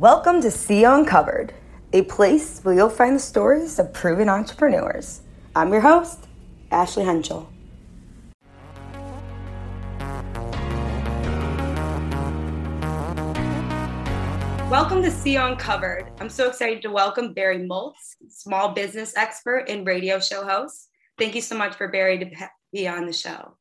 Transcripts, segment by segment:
Welcome to CEO Uncovered, a place where you'll find the stories of proven entrepreneurs. I'm your host, Ashley Henschel. Welcome to CEO Uncovered. I'm so excited to welcome Barry Moltz, small business expert and radio show host. Thank you so much for Barry to be on the show.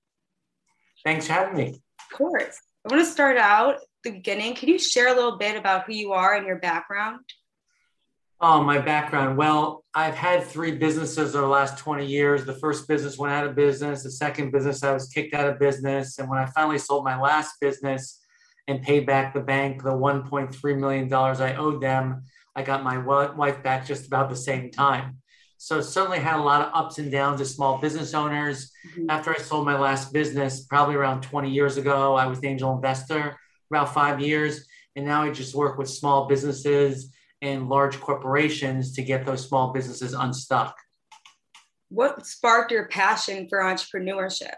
Thanks for having me. Of course. I want to start out the beginning. Can you share a little bit about who you are and your background? Oh, my background. Well, I've had three businesses over the last 20 years. The first business went out of business. The second business, I was kicked out of business. And when I finally sold my last business, and paid back the bank the $1.3 million I owed them. I got my wife back just about the same time. So certainly had a lot of ups and downs as small business owners. Mm-hmm. After I sold my last business, probably around 20 years ago, I was an angel investor about five years. And now I just work with small businesses and large corporations to get those small businesses unstuck. What sparked your passion for entrepreneurship?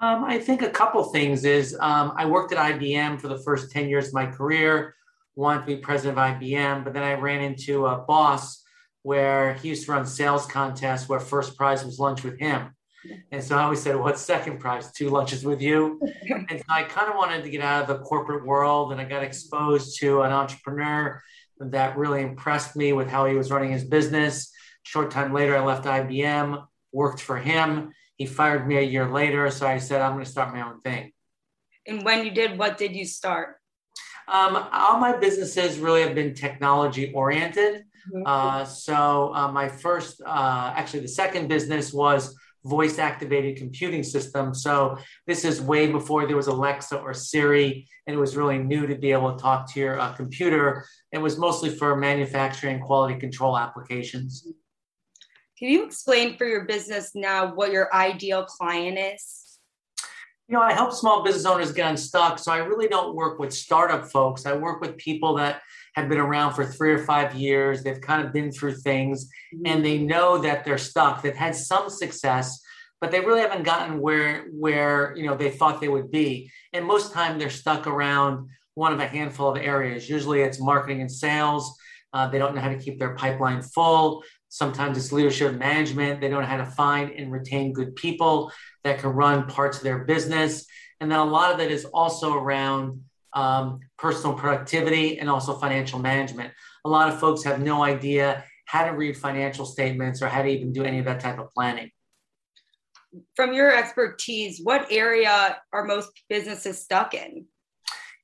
Um, I think a couple things is um, I worked at IBM for the first 10 years of my career, wanted to be president of IBM, but then I ran into a boss where he used to run sales contests where first prize was lunch with him. And so I always said, What's second prize? Two lunches with you. and so I kind of wanted to get out of the corporate world and I got exposed to an entrepreneur that really impressed me with how he was running his business. Short time later, I left IBM, worked for him he fired me a year later. So I said, I'm going to start my own thing. And when you did, what did you start? Um, all my businesses really have been technology oriented. Mm-hmm. Uh, so uh, my first, uh, actually, the second business was voice activated computing system. So this is way before there was Alexa or Siri, and it was really new to be able to talk to your uh, computer. It was mostly for manufacturing quality control applications. Can you explain for your business now what your ideal client is? You know, I help small business owners get unstuck. So I really don't work with startup folks. I work with people that have been around for three or five years. They've kind of been through things and they know that they're stuck. They've had some success, but they really haven't gotten where where you know they thought they would be. And most time they're stuck around one of a handful of areas. Usually it's marketing and sales. Uh, they don't know how to keep their pipeline full. Sometimes it's leadership management. They don't know how to find and retain good people that can run parts of their business. And then a lot of it is also around um, personal productivity and also financial management. A lot of folks have no idea how to read financial statements or how to even do any of that type of planning. From your expertise, what area are most businesses stuck in?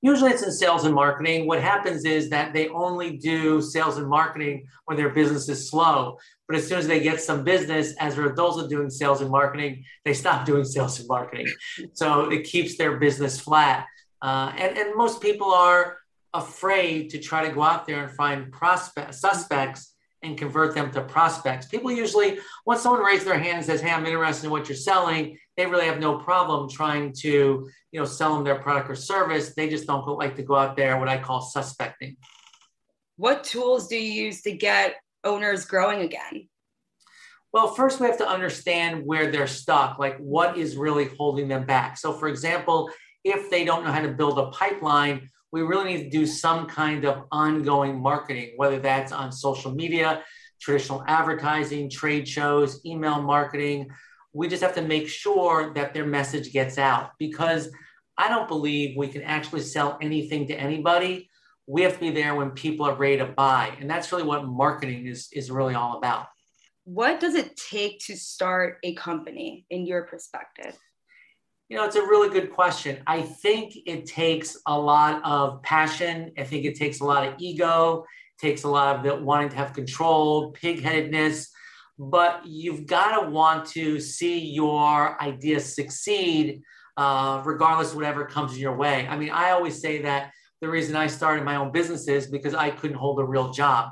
Usually it's in sales and marketing. What happens is that they only do sales and marketing when their business is slow. But as soon as they get some business, as their adults are doing sales and marketing, they stop doing sales and marketing. So it keeps their business flat. Uh, and, and most people are afraid to try to go out there and find prospects, suspects and convert them to prospects. People usually, once someone raises their hand and says, Hey, I'm interested in what you're selling, they really have no problem trying to, you know, sell them their product or service. They just don't like to go out there, what I call suspecting. What tools do you use to get owners growing again? Well, first we have to understand where they're stuck, like what is really holding them back. So, for example, if they don't know how to build a pipeline, we really need to do some kind of ongoing marketing, whether that's on social media, traditional advertising, trade shows, email marketing, we just have to make sure that their message gets out because I don't believe we can actually sell anything to anybody. We have to be there when people are ready to buy. And that's really what marketing is, is really all about. What does it take to start a company in your perspective? You know, it's a really good question. I think it takes a lot of passion. I think it takes a lot of ego, takes a lot of the wanting to have control, pigheadedness but you've got to want to see your ideas succeed uh, regardless of whatever comes in your way. I mean, I always say that the reason I started my own business is because I couldn't hold a real job.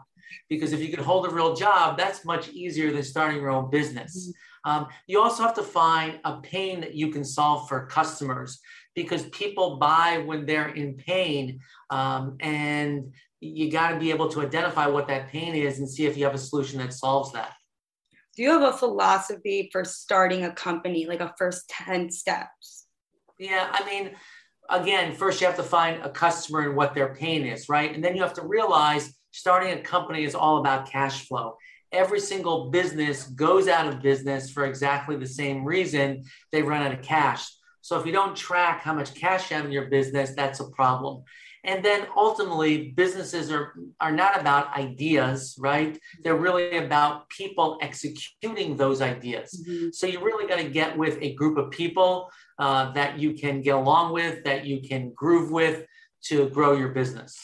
Because if you could hold a real job, that's much easier than starting your own business. Mm-hmm. Um, you also have to find a pain that you can solve for customers because people buy when they're in pain. Um, and you got to be able to identify what that pain is and see if you have a solution that solves that do you have a philosophy for starting a company like a first 10 steps yeah i mean again, first you have to find a customer and what their pain is, right? And then you have to realize starting a company is all about cash flow. Every single business goes out of business for exactly the same reason they run out of cash. So if you don't track how much cash you have in your business, that's a problem. And then ultimately, businesses are, are not about ideas, right? They're really about people executing those ideas. Mm-hmm. So you really got to get with a group of people uh, that you can get along with, that you can groove with to grow your business.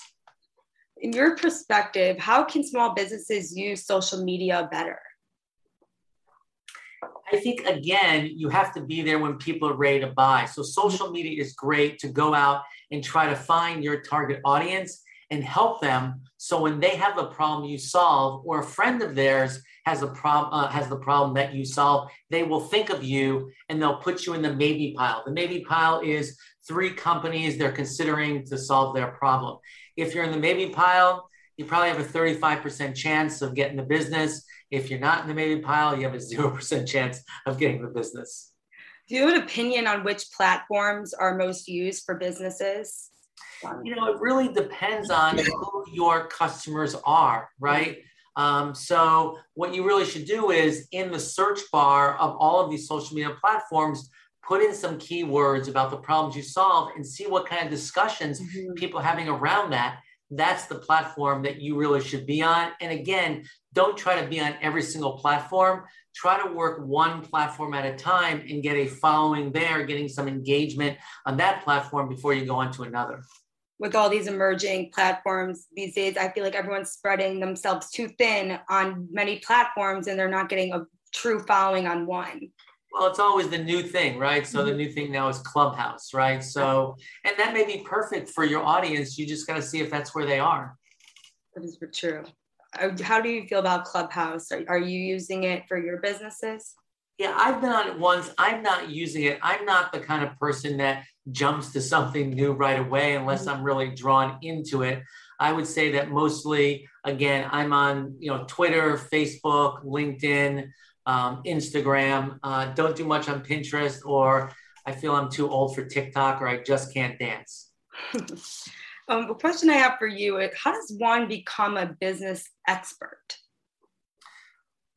In your perspective, how can small businesses use social media better? I think again, you have to be there when people are ready to buy. So social media is great to go out and try to find your target audience and help them. So when they have a problem you solve, or a friend of theirs has a problem uh, has the problem that you solve, they will think of you and they'll put you in the maybe pile. The maybe pile is three companies they're considering to solve their problem. If you're in the maybe pile, you probably have a 35% chance of getting the business. If you're not in the maybe pile, you have a 0% chance of getting the business. Do you have an opinion on which platforms are most used for businesses? You know, it really depends on who your customers are, right? Um, so, what you really should do is in the search bar of all of these social media platforms, put in some keywords about the problems you solve and see what kind of discussions mm-hmm. people having around that that's the platform that you really should be on. And again, don't try to be on every single platform. Try to work one platform at a time and get a following there, getting some engagement on that platform before you go on to another. With all these emerging platforms these days, I feel like everyone's spreading themselves too thin on many platforms and they're not getting a true following on one. Well, it's always the new thing, right? So the mm-hmm. new thing now is Clubhouse, right? So, and that may be perfect for your audience. You just got to see if that's where they are. That is true. Uh, how do you feel about Clubhouse? Are, are you using it for your businesses? Yeah, I've been on it once. I'm not using it. I'm not the kind of person that jumps to something new right away unless mm-hmm. I'm really drawn into it. I would say that mostly, again, I'm on you know Twitter, Facebook, LinkedIn um, Instagram. Uh, don't do much on Pinterest, or I feel I'm too old for TikTok, or I just can't dance. um, the question I have for you is how does one become a business expert?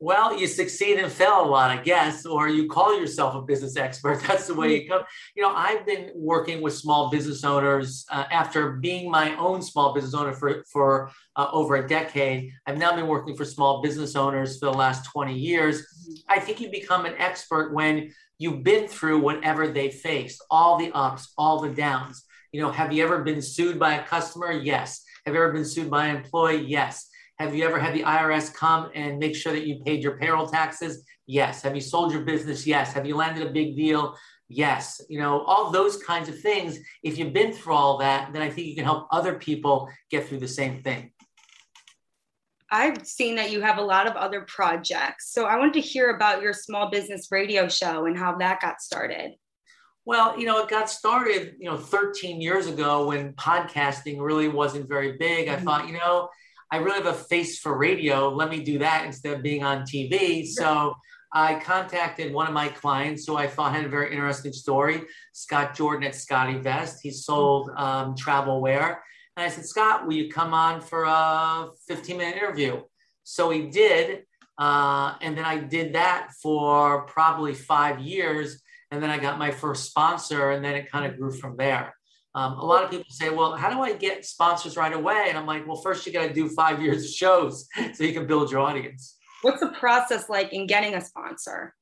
well, you succeed and fail a lot, I guess, or you call yourself a business expert. That's the way you come. You know, I've been working with small business owners uh, after being my own small business owner for, for uh, over a decade. I've now been working for small business owners for the last 20 years. I think you become an expert when you've been through whatever they faced, all the ups, all the downs. You know, have you ever been sued by a customer? Yes. Have you ever been sued by an employee? Yes. Have you ever had the IRS come and make sure that you paid your payroll taxes? Yes. Have you sold your business? Yes. Have you landed a big deal? Yes. You know, all those kinds of things. If you've been through all that, then I think you can help other people get through the same thing. I've seen that you have a lot of other projects. So I wanted to hear about your small business radio show and how that got started. Well, you know, it got started, you know, 13 years ago when podcasting really wasn't very big. I mm-hmm. thought, you know, I really have a face for radio. Let me do that instead of being on TV. So I contacted one of my clients who I thought had a very interesting story, Scott Jordan at SCOTTeVEST. He sold um, travel wear. And I said, Scott, will you come on for a 15 minute interview? So he did. Uh, and then I did that for probably five years. And then I got my first sponsor, and then it kind of grew from there. Um, a lot of people say, well, how do I get sponsors right away? And I'm like, well, first you got to do five years of shows so you can build your audience. What's the process like in getting a sponsor?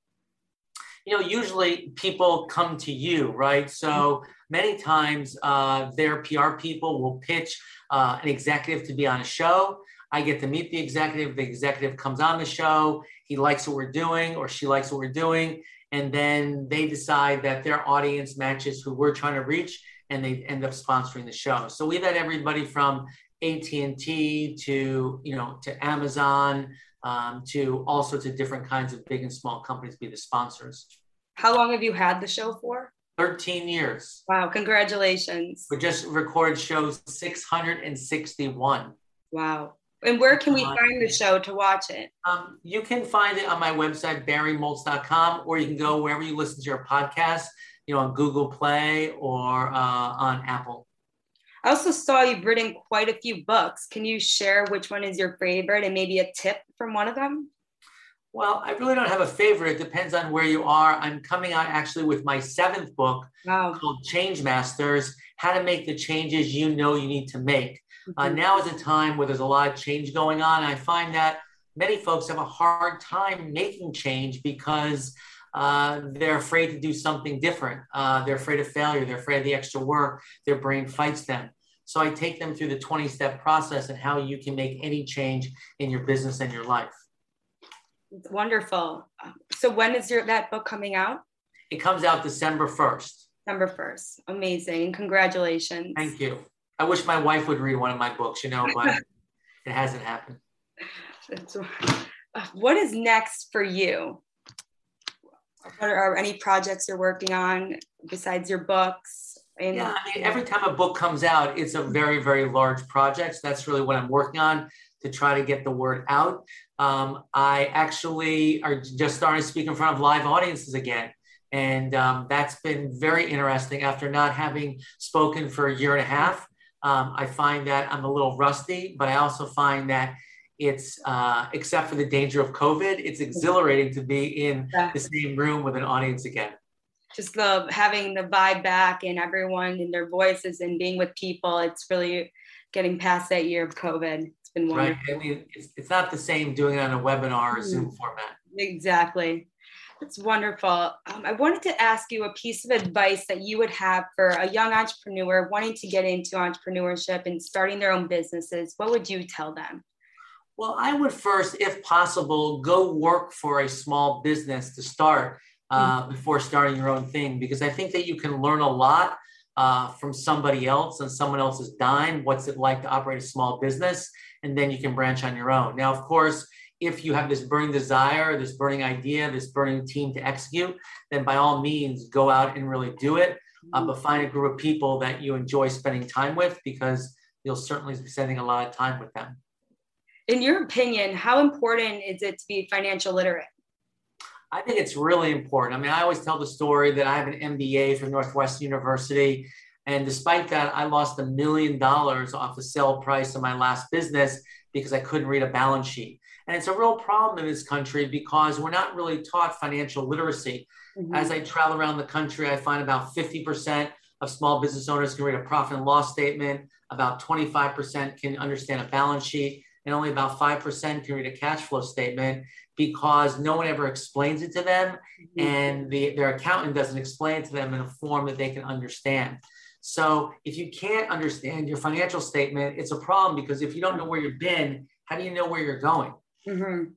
You know, usually people come to you, right? So many times uh, their PR people will pitch uh, an executive to be on a show. I get to meet the executive. The executive comes on the show. He likes what we're doing, or she likes what we're doing. And then they decide that their audience matches who we're trying to reach and they end up sponsoring the show. So we've had everybody from AT&T to, you know, to Amazon, um, to all sorts of different kinds of big and small companies be the sponsors. How long have you had the show for? 13 years. Wow, congratulations. We just recorded shows 661. Wow. And where can we find the show to watch it? Um, you can find it on my website, barrymoltz.com, or you can go wherever you listen to your podcast you know, on Google Play or uh, on Apple. I also saw you've written quite a few books. Can you share which one is your favorite and maybe a tip from one of them? Well, I really don't have a favorite. It depends on where you are. I'm coming out actually with my seventh book wow. called Change Masters How to Make the Changes You Know You Need to Make. Uh, mm-hmm. Uh, now is a time where there's a lot of change going on. I find that many folks have a hard time making change because uh, they're afraid to do something different. Uh, they're afraid of failure. They're afraid of the extra work. Their brain fights them. So I take them through the 20 step process and how you can make any change in your business and your life. Wonderful. So when is your that book coming out? It comes out December 1st. December 1st. Amazing. Congratulations. Thank you. I wish my wife would read one of my books, you know, but it hasn't happened. What is next for you? What are any projects you're working on besides your books? And yeah, I mean, every time a book comes out, it's a very, very large project. So that's really what I'm working on to try to get the word out. Um, I actually are just starting to speak in front of live audiences again. And um, that's been very interesting after not having spoken for a year and a half. Um, I find that I'm a little rusty, but I also find that it's, uh, except for the danger of COVID, it's exhilarating to be in the same room with an audience again. Just the having the vibe back and everyone and their voices and being with people. It's really getting past that year of COVID It's been wonderful. Right. I mean, it's, it's not the same doing it on a webinar or mm Zoom format. Exactly. That's wonderful. Um, I wanted to ask you a piece of advice that you would have for a young entrepreneur wanting to get into entrepreneurship and starting their own businesses. What would you tell them? Well, I would first, if possible, go work for a small business to start uh, mm before starting your own thing, because I think that you can learn a lot uh, from somebody else and someone else's dime. What's it like to operate a small business? and then you can branch on your own. Now, of course, if you have this burning desire, this burning idea, this burning team to execute, then by all means go out and really do it. Uh, but find a group of people that you enjoy spending time with because you'll certainly be spending a lot of time with them. In your opinion, how important is it to be financial literate? I think it's really important. I mean, I always tell the story that I have an MBA from Northwestern University and despite that, I lost a million dollars off the sale price of my last business because I couldn't read a balance sheet. And it's a real problem in this country because we're not really taught financial literacy. Mm-hmm. As I travel around the country, I find about 50% of small business owners can read a profit and loss statement, about 25% can understand a balance sheet, and only about 5% can read a cash flow statement because no one ever explains it to them mm-hmm. and the, their accountant doesn't explain it to them in a form that they can understand. So if you can't understand your financial statement, it's a problem because if you don't know where you've been, how do you know where you're going? Mm-hmm.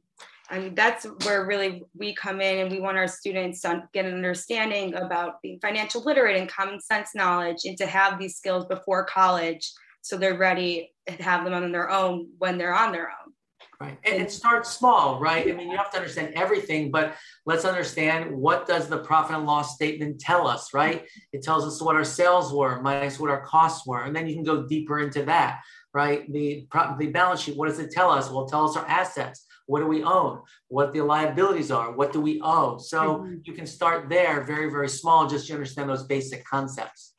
And that's where really we come in and we want our students to get an understanding about being financial literate and common sense knowledge and to have these skills before college so they're ready to have them on their own when they're on their own. Right. And it starts small, right? I mean, you have to understand everything, but let's understand what does the profit and loss statement tell us, right? It tells us what our sales were minus what our costs were. And then you can go deeper into that, right? The, the balance sheet, what does it tell us? Well, it tells us our assets. What do we own? What the liabilities are? What do we owe? So mm-hmm. you can start there very, very small, just to understand those basic concepts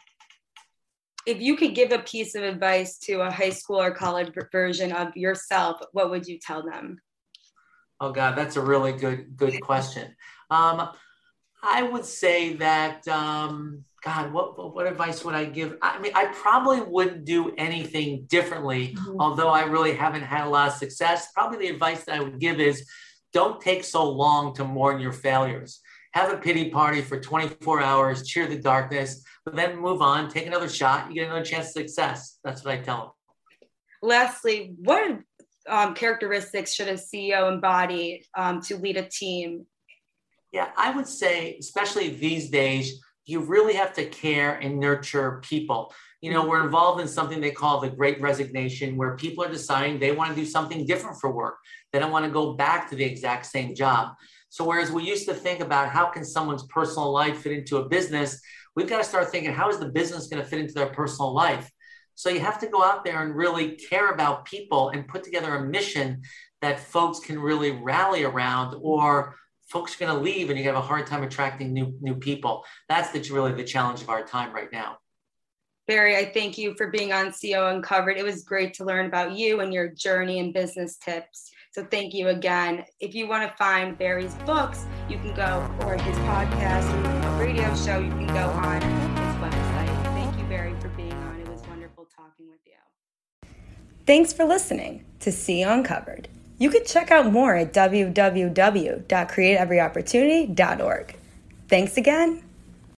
if you could give a piece of advice to a high school or college version of yourself, what would you tell them? Oh God, that's a really good good question. Um, I would say that um, God, what what advice would I give? I mean, I probably wouldn't do anything differently, mm-hmm. although I really haven't had a lot of success. Probably the advice that I would give is don't take so long to mourn your failures have a pity party for 24 hours, cheer the darkness, but then move on, take another shot, you get another chance of success. That's what I tell them. Lastly, what um, characteristics should a CEO embody um, to lead a team? Yeah, I would say, especially these days, you really have to care and nurture people. You know, we're involved in something they call the great resignation, where people are deciding they want to do something different for work. They don't want to go back to the exact same job. So whereas we used to think about how can someone's personal life fit into a business, we've got to start thinking how is the business going to fit into their personal life? So you have to go out there and really care about people and put together a mission that folks can really rally around or folks are going to leave and you have a hard time attracting new new people. That's the, really the challenge of our time right now. Barry, I thank you for being on CEO Uncovered. It was great to learn about you and your journey and business tips. So thank you again. If you want to find Barry's books, you can go, or his podcast radio show, you can go on his website. Thank you, Barry, for being on. It was wonderful talking with you. Thanks for listening to CEO Uncovered. You can check out more at www.createeveryopportunity.org. Thanks again